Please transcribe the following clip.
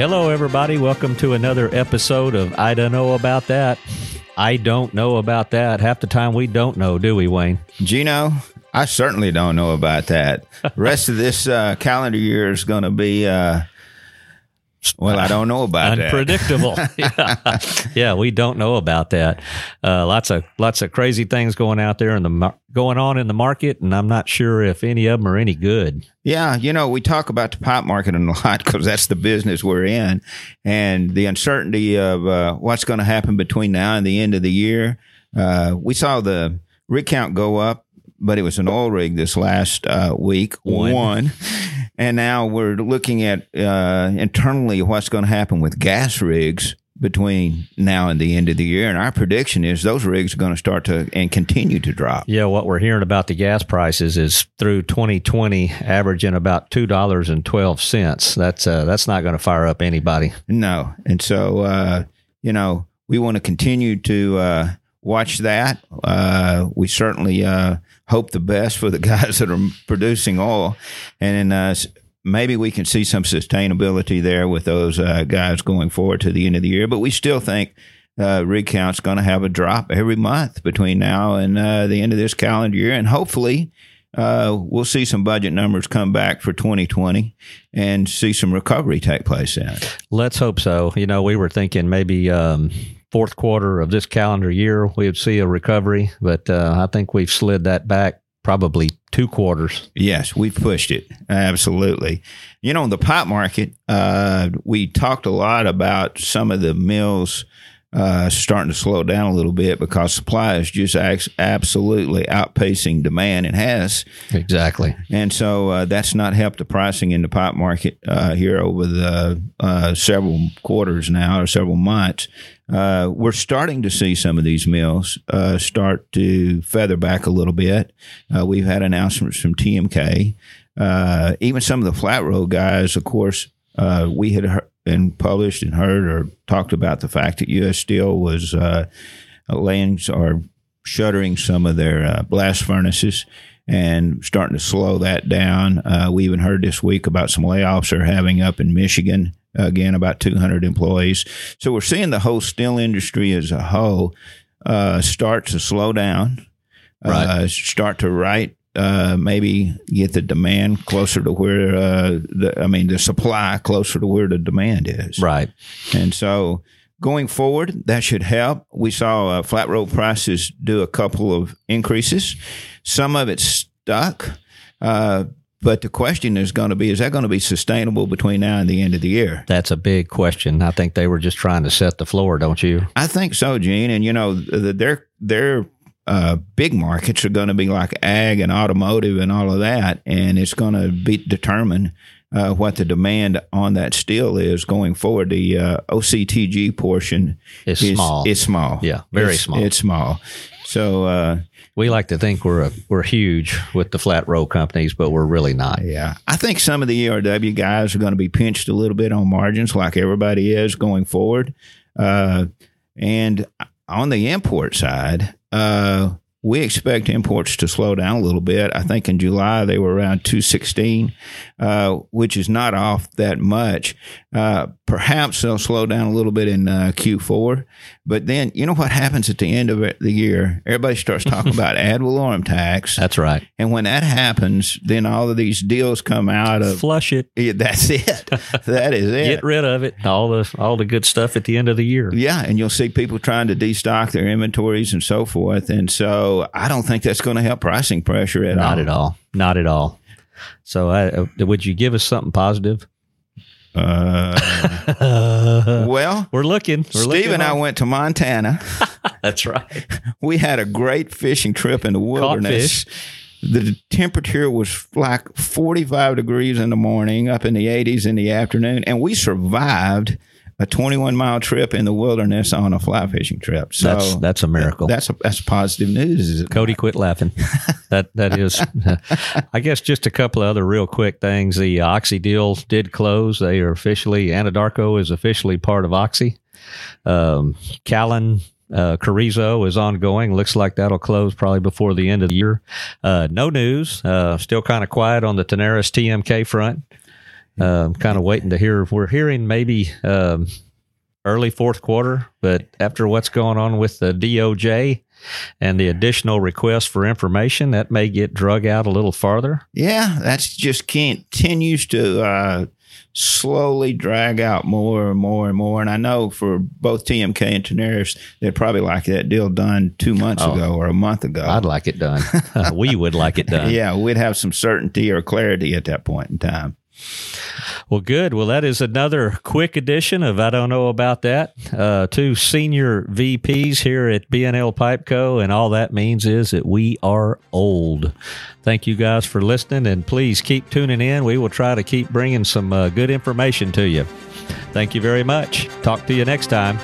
Hello, everybody. Welcome to another episode of I Don't Know About That. I don't know about that. Half the time we don't know, do we, Wayne? Gino, I certainly don't know about that. rest of this uh, calendar year is going to be, uh, well, I don't know about Unpredictable. yeah. yeah, we don't know about that. Uh, lots of lots of crazy things going out there in the going on in the market, and I'm not sure if any of them are any good. Yeah, you know, we talk about the pot market a lot because that's the business we're in, and the uncertainty of uh, what's going to happen between now and the end of the year. Uh, we saw the rig count go up, but it was an oil rig this last uh, week. One. One. And now we're looking at uh, internally what's going to happen with gas rigs between now and the end of the year. And our prediction is those rigs are going to start to and continue to drop. Yeah, what we're hearing about the gas prices is through 2020 averaging about two dollars and twelve cents. That's uh, that's not going to fire up anybody. No, and so uh, you know we want to continue to uh, watch that. Uh, we certainly uh, hope the best for the guys that are producing oil, and uh, maybe we can see some sustainability there with those uh, guys going forward to the end of the year. But we still think. Uh, rig count's going to have a drop every month between now and uh, the end of this calendar year, and hopefully, we'll see some budget numbers come back for 2020 and see some recovery take place it. Let's hope so. You know, we were thinking maybe um, fourth quarter of this calendar year we would see a recovery, but uh, I think we've slid that back probably two quarters. Yes, we've pushed it. Absolutely. You know, in the pot market, uh, we talked a lot about some of the mills uh, starting to slow down a little bit because supply is just absolutely outpacing demand and has. Exactly. And so uh, that's not helped the pricing in the pot market uh, here over the uh, several quarters now or several months. Uh, we're starting to see some of these mills uh, start to feather back a little bit. Uh, we've had announcements from TMK. Uh, even some of the flat roll guys, of course, uh, we had and published and heard or talked about the fact that U.S. Steel was uh, laying or shuttering some of their uh, blast furnaces and starting to slow that down. Uh, we even heard this week about some layoffs they're having up in Michigan. Again, about 200 employees. So we're seeing the whole steel industry as a whole uh, start to slow down, Right. uh, start to right. Uh, maybe get the demand closer to where uh, the I mean the supply closer to where the demand is. Right. And so going forward, that should help. We saw uh, flat roll prices do a couple of increases. Some of it stuck. Uh, but the question is going to be, is that going to be sustainable between now and the end of the year? That's a big question. I think they were just trying to set the floor, don't you? I think so, Gene. And you know, the, their their uh, big markets are going to be like ag and automotive and all of that, and it's going to be determine uh, what the demand on that steel is going forward. The uh, OCTG portion It's is small. It's small. Yeah, very It's- small. It's small. So uh, We like to think we're a, we're huge with the flat roll companies, but we're really not. yeah, I think some of the ERW guys are going to be pinched a little bit on margins, like everybody is going forward. Uh, and on the import side, uh, we expect imports to slow down a little bit. I think in July they were around 216, uh, which is not off that much. Uh, perhaps they'll slow down a little bit in uh, Q4. But then, you know what happens at the end of it- the year? Everybody starts talking about ad valorem tax. That's right. And when that happens, then all of these deals come out of. Flush it. Yeah, that's it. that is it. Get rid of it. All the all the good stuff at the end of the year. Yeah, and you'll see people trying to destock their inventories and so forth. And so I don't think that's going to help pricing pressure at Not all. at all. Not at all. So, uh, would you give us something positive? Uh, well, We're looking. We're Steve looking and I went to Montana. That's right. we had a great fishing trip in the wilderness. The temperature was like 45 degrees in the morning, up in the 80s in the afternoon, and we survived a 21 mile trip in the wilderness on a fly fishing trip. So That's that's a miracle. That's a, that's positive news. Is it? Cody, quit laughing. That that is, I guess, just a couple of other real quick things. The Oxy deal did close. They are officially Anadarko is officially part of Oxy. Um, Callon uh, Carrizo is ongoing. Looks like that'll close probably before the end of the year. Uh, no news. Uh, still kind of quiet on the Tenaris TMK front. Um, kind of waiting to hear. We're hearing maybe um, early fourth quarter, but after what's going on with the DOJ and the additional request for information, that may get drug out a little farther. Yeah, that's just continues to uh, slowly drag out more and more and more. And I know for both TMK and Tenaris, they'd probably like that deal done two months Oh. ago or a month ago. I'd like it done. we would like it done. yeah, we'd have some certainty or clarity at that point in time. Well, good. Well, that is another quick edition of I Don't Know About That. Uh, two senior VPs here at B&L Pipeco, and all that means is that we are old. Thank you guys for listening, and please keep tuning in. We will try to keep bringing some uh, good information to you. Thank you very much. Talk to you next time.